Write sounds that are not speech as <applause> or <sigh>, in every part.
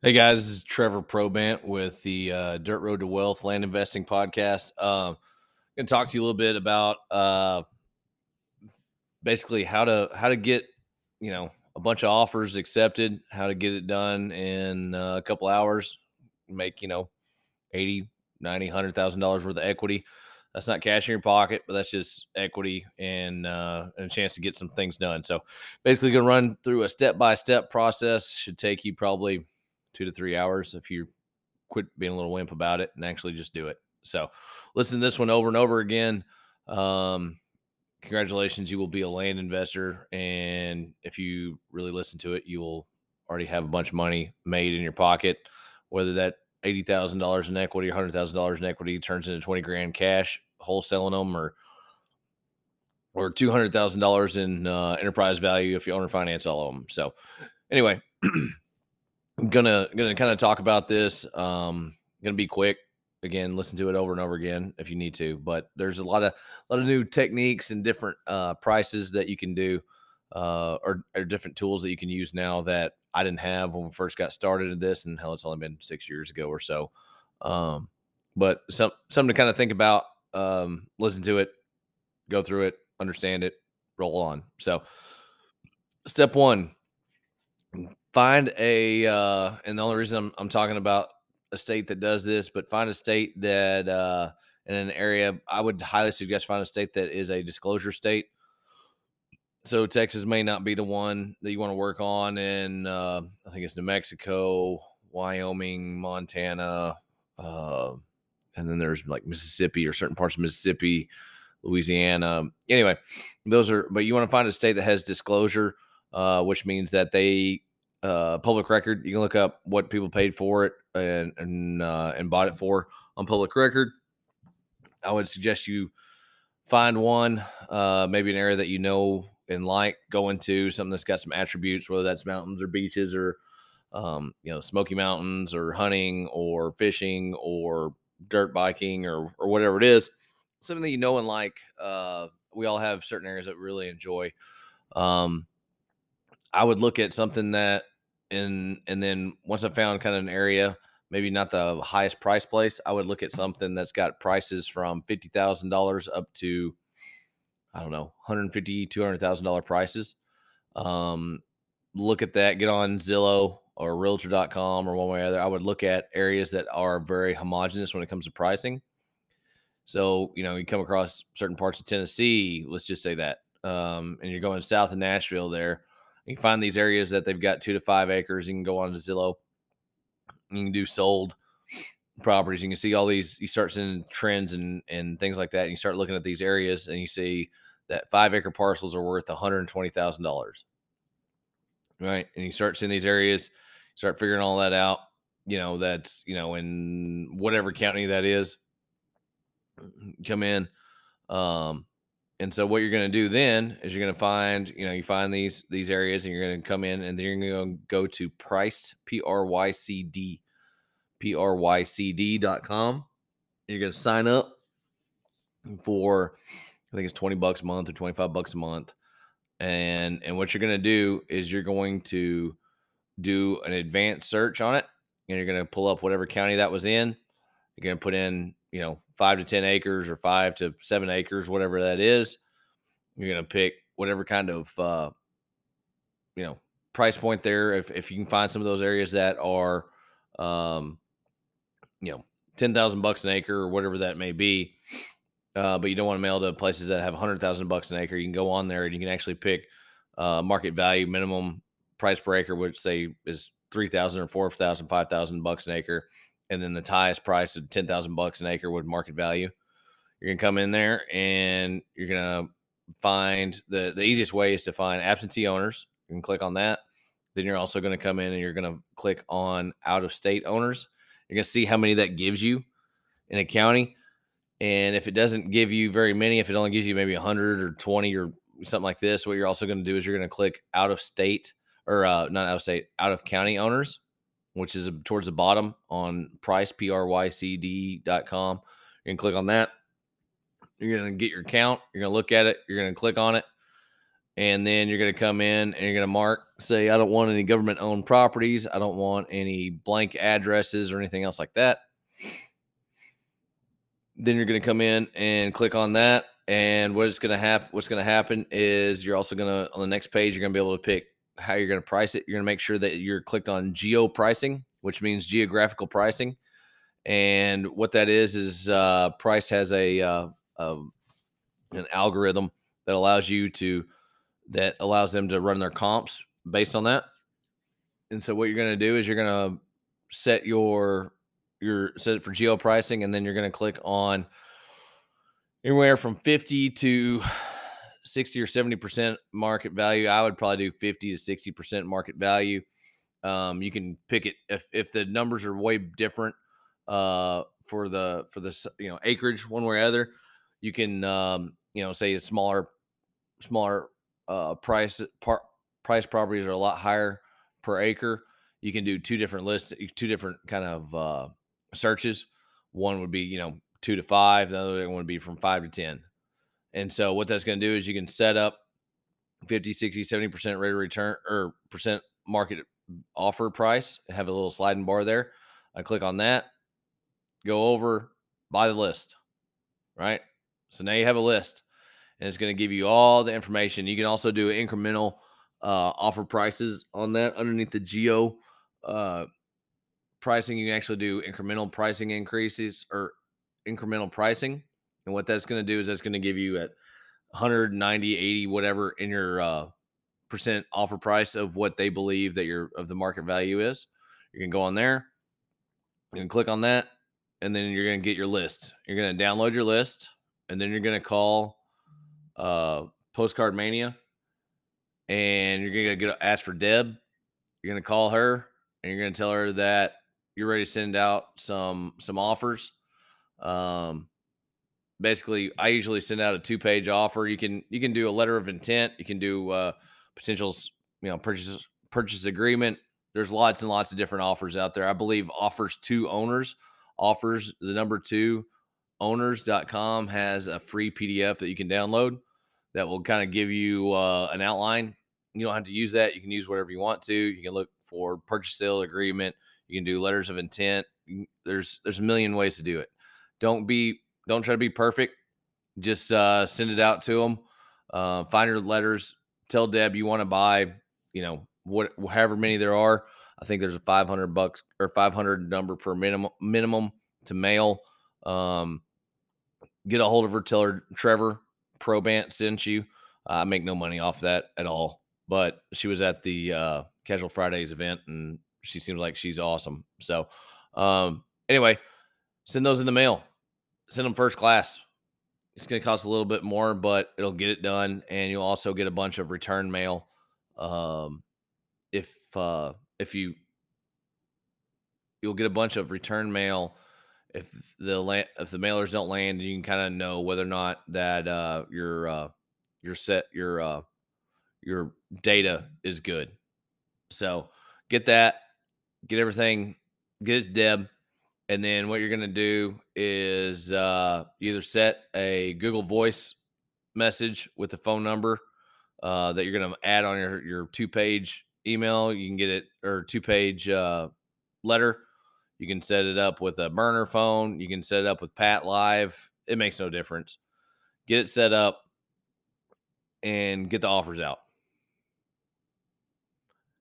Hey guys, this is Trevor Probant with the uh, Dirt Road to Wealth Land Investing Podcast. Um, I'm going to talk to you a little bit about uh, basically how to how to get you know a bunch of offers accepted, how to get it done in uh, a couple hours, make you know 80, 90, 100,000 dollars worth of equity. That's not cash in your pocket, but that's just equity and, uh, and a chance to get some things done. So basically, going to run through a step by step process. Should take you probably two to three hours if you quit being a little wimp about it and actually just do it. So listen to this one over and over again. Um, congratulations, you will be a land investor. And if you really listen to it, you will already have a bunch of money made in your pocket, whether that $80,000 in equity or $100,000 in equity turns into 20 grand cash, wholesaling them or or two hundred thousand dollars in uh, enterprise value if you own or finance all of them. So, anyway, <clears throat> gonna gonna kind of talk about this. Um, gonna be quick. Again, listen to it over and over again if you need to. But there's a lot of a lot of new techniques and different uh, prices that you can do, uh, or, or different tools that you can use now that I didn't have when we first got started in this. And hell, it's only been six years ago or so. Um, but some something to kind of think about. Um, listen to it, go through it, understand it, roll on. So, step one, find a uh and the only reason I'm, I'm talking about a state that does this but find a state that uh in an area i would highly suggest find a state that is a disclosure state. So texas may not be the one that you want to work on in uh i think it's new mexico wyoming montana uh and then there's like mississippi or certain parts of mississippi louisiana. Anyway those are but you want to find a state that has disclosure uh, which means that they uh, public record. You can look up what people paid for it and and uh, and bought it for on public record. I would suggest you find one, uh, maybe an area that you know and like going to something that's got some attributes, whether that's mountains or beaches or um, you know Smoky Mountains or hunting or fishing or dirt biking or or whatever it is. Something that you know and like. Uh, we all have certain areas that we really enjoy. Um, I would look at something that and and then once I found kind of an area, maybe not the highest price place, I would look at something that's got prices from fifty thousand dollars up to I don't know, 150, 200,000 dollar prices. Um, look at that, get on Zillow or realtor.com or one way or other. I would look at areas that are very homogenous when it comes to pricing. So, you know, you come across certain parts of Tennessee, let's just say that, um, and you're going south of Nashville there, you can find these areas that they've got two to five acres. You can go on to Zillow. You can do sold properties. You can see all these. You start seeing trends and and things like that. And you start looking at these areas, and you see that five acre parcels are worth one hundred twenty thousand dollars. Right, and you start seeing these areas. Start figuring all that out. You know that's you know in whatever county that is. Come in. Um, and so what you're going to do then is you're going to find, you know, you find these these areas and you're going to come in and then you're going to go to Prycd p r y c d p r y c d.com. You're going to sign up for I think it's 20 bucks a month or 25 bucks a month. And and what you're going to do is you're going to do an advanced search on it and you're going to pull up whatever county that was in. You're going to put in you know, five to 10 acres or five to seven acres, whatever that is. You're going to pick whatever kind of, uh, you know, price point there. If, if you can find some of those areas that are, um, you know, 10,000 bucks an acre or whatever that may be. Uh, but you don't want to mail to places that have 100,000 bucks an acre. You can go on there and you can actually pick uh, market value minimum price per acre, which say is 3,000 or 4,000, 5,000 bucks an acre and then the highest price of 10,000 bucks an acre with market value. You're to come in there and you're to find the the easiest way is to find absentee owners. You can click on that. Then you're also to come in and you're to click on out of state owners. You're to see how many that gives you in a county. And if it doesn't give you very many, if it only gives you maybe 100 or 20 or something like this, what you're also going to do is you're going to click out of state or uh, not out of state, out of county owners which is towards the bottom on Prycd, P-R-Y-C-D.com. You can click on that. You're going to get your account. You're going to look at it. You're going to click on it. and then you're going to come in and you're going to mark say i don't want any government owned properties i don't want any blank addresses or anything else like that then you're going to come in and click on that and what's going to happen what's going to happen is you're also going to on the next page you're going to be able to pick how you're going to Prycd it. You're going to make sure that you're clicked on geo pricing which means geographical pricing. And what that is is uh, price has a, uh, a an algorithm that allows you to that allows them to run their comps based on that. And so what you're going to do is you're going to set your your set it for geo pricing and then you're going to click on anywhere from 50 to 60 or 70% market value. I would probably do 50 to 60% market value. Um, you can pick it if, if the numbers are way different uh, for the for the you know acreage one way or other. You can um, you know say a smaller smaller uh, price par, price properties are a lot higher per acre. You can do two different lists, two different kind of uh, searches. One would be you know two to five. The other one would be from five to 10. And so what that's going to do is you can set up 50, 60, 70% rate of return or percent market offer price, have a little sliding bar there. I click on that, go over, buy the list, right? So now you have a list and it's going to give you all the information. You can also do incremental uh, offer prices on that underneath the geo uh, pricing. You can actually do incremental pricing increases or incremental pricing. And what that's going to do is that's going to give you at 190, 80, whatever in your uh, percent offer price of what they believe that your of the market value is. You can go on there, you can click on that, and then you're going to get your list. You're going to download your list, and then you're going to call uh, PostcardMania, and you're going to get ask for Deb. You're going to call her, and you're going to tell her that you're ready to send out some some offers um, basically, I usually send out a two page offer. You can you can do a letter of intent. You can do uh, potential you know purchase purchase agreement. There's lots and lots of different offers out there. I believe offers to owners offers the number two owners.com has a free PDF that you can download that will kind of give you uh, an outline. You don't have to use that. You can use whatever you want to. You can look for purchase sale agreement. You can do letters of intent. There's there's a million ways to do it. Don't be don't try to be perfect. Just uh, send it out to them. Uh, find your letters. Tell Deb you want to buy. You know what, however many there are. I think there's a 500 bucks or 500 number per minimum minimum to mail. Um, get a hold of her. Tell her Trevor Probant sent you. I make no money off that at all. But she was at the uh, Casual Fridays event, and she seems like she's awesome. So, um, anyway, send those in the mail send them first class. It's going to cost a little bit more, but it'll get it done, and you'll also get a bunch of return mail. Um, if uh, if you you'll get a bunch of return mail if the land if the mailers don't land, you can kind of know whether or not that uh, your uh, your set your uh, your data is good. So get that, get everything, get it Deb and then what you're going to do is uh, either set a Google Voice message with the phone number uh, that you're going to add on your, your two page email. You can get it or two page uh, letter. You can set it up with a burner phone. You can set it up with PATLive. It makes no difference. Get it set up and get the offers out.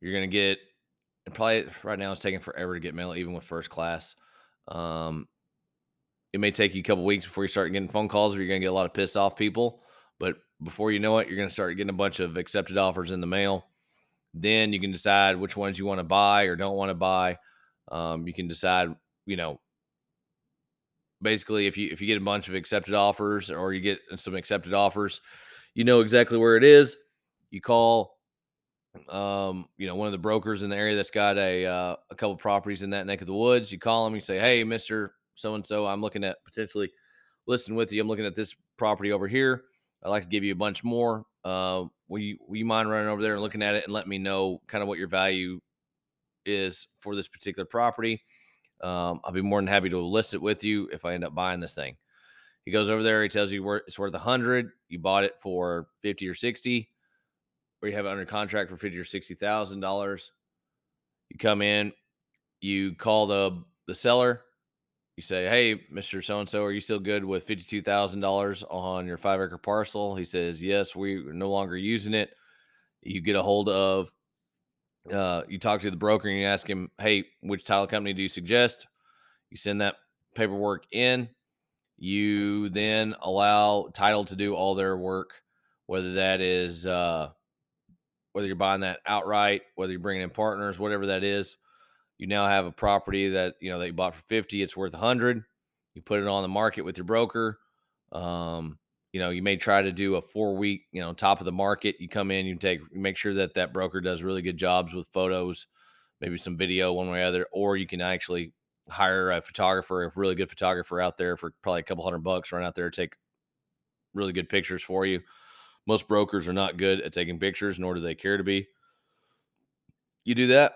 You're going to get, and probably right now it's taking forever to get mail, even with first class. Um, it may take you a couple weeks before you start getting phone calls, or you're going to get a lot of pissed off people. But before you know it, you're going to start getting a bunch of accepted offers in the mail. Then you can decide which ones you want to buy or don't want to buy. Um, you can decide, you know, basically if you if you get a bunch of accepted offers or you get some accepted offers, you know exactly where it is. You call um, you know, one of the brokers in the area that's got a uh, a couple properties in that neck of the woods. You call them, you say, "Hey, Mister So and So, I'm looking at potentially listing with you. I'm looking at this property over here. I'd like to give you a bunch more. Uh, will you will you mind running over there and looking at it and let me know kind of what your value is for this particular property? Um, I'll be more than happy to list it with you if I end up buying this thing." He goes over there. He tells you it's worth a hundred. You bought it for fifty or sixty or you have it under contract for fifty or sixty thousand dollars. You come in, you call the the seller, you say, "Hey, Mister So and So, are you still good with fifty two thousand dollars on your five acre parcel?" He says, "Yes, we're no longer using it." You get a hold of, uh, you talk to the broker and you ask him, "Hey, which title company do you suggest?" You send that paperwork in. You then allow title to do all their work, whether that is uh, whether you're buying that outright, whether you're bringing in partners, whatever that is. You now have a property that you know that you bought for fifty, it's worth hundred. You put it on the market with your broker. Um, you know, you may try to do a four week, you know, top of the market. You come in, you take, you make sure that that broker does really good jobs with photos, maybe some video, one way or other, or you can actually hire a photographer, a really good photographer out there for probably a couple hundred bucks, run out there take really good pictures for you. Most brokers are not good at taking pictures, nor do they care to be. You do that,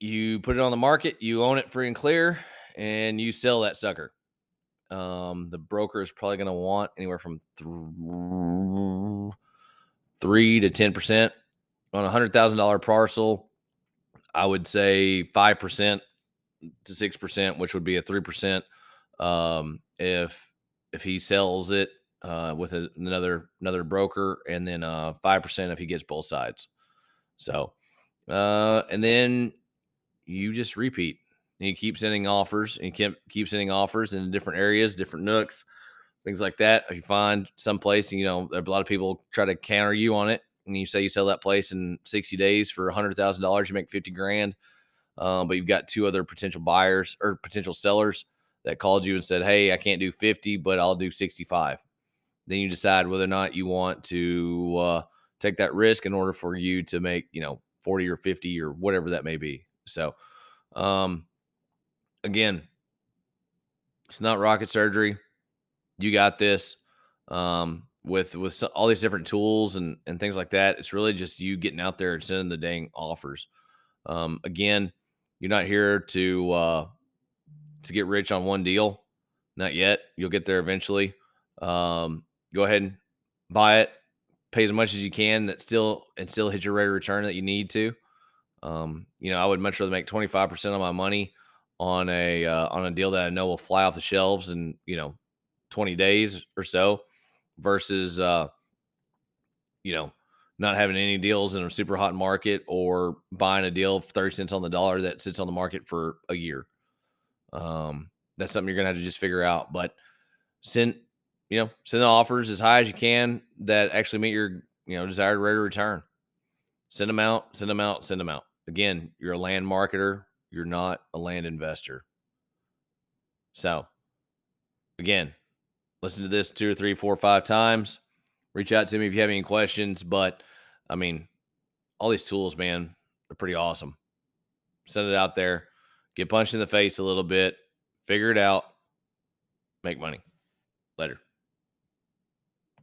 you put it on the market, you own it free and clear, and you sell that sucker. Um, the broker is probably going to want anywhere from th- three to ten percent on a hundred thousand dollar parcel. I would say five percent to six percent, which would be a three percent um, if if he sells it uh, with a, another another broker, and then uh, five percent if he gets both sides. So, uh, and then you just repeat. And you keep sending offers, and you keep keep sending offers in different areas, different nooks, things like that. If you find some place, you know, a lot of people try to counter you on it, and you say you sell that place in sixty days for a hundred thousand dollars, you make fifty grand um, but you've got two other potential buyers or potential sellers that called you and said, "Hey, I can't do 50, but I'll do 65." Then you decide whether or not you want to uh, take that risk in order for you to make, you know, 40 or 50 or whatever that may be. So, um, again, it's not rocket surgery. You got this. Um, with with all these different tools and and things like that, it's really just you getting out there and sending the dang offers. Um, again, you're not here to uh, to get rich on one deal. Not yet. You'll get there eventually. Um, go ahead and buy it. Pay as much as you can that still and still hit your rate of return that you need to. Um, you know, I would much rather make 25% of my money on a uh, on a deal that I know will fly off the shelves in, you know, 20 days or so versus uh, you know, not having any deals in a super hot market or buying a deal 30 cents on the dollar that sits on the market for a year. Um, that's something you're gonna have to just figure out. But send, you know, send the offers as high as you can that actually meet your, you know, desired rate of return. Send them out, send them out, send them out. Again, you're a land marketer, you're not a land investor. So again, listen to this two or three, four, five times. Reach out to me if you have any questions, but I mean, all these tools, man, they're pretty awesome. Send it out there, get punched in the face a little bit, figure it out, make money.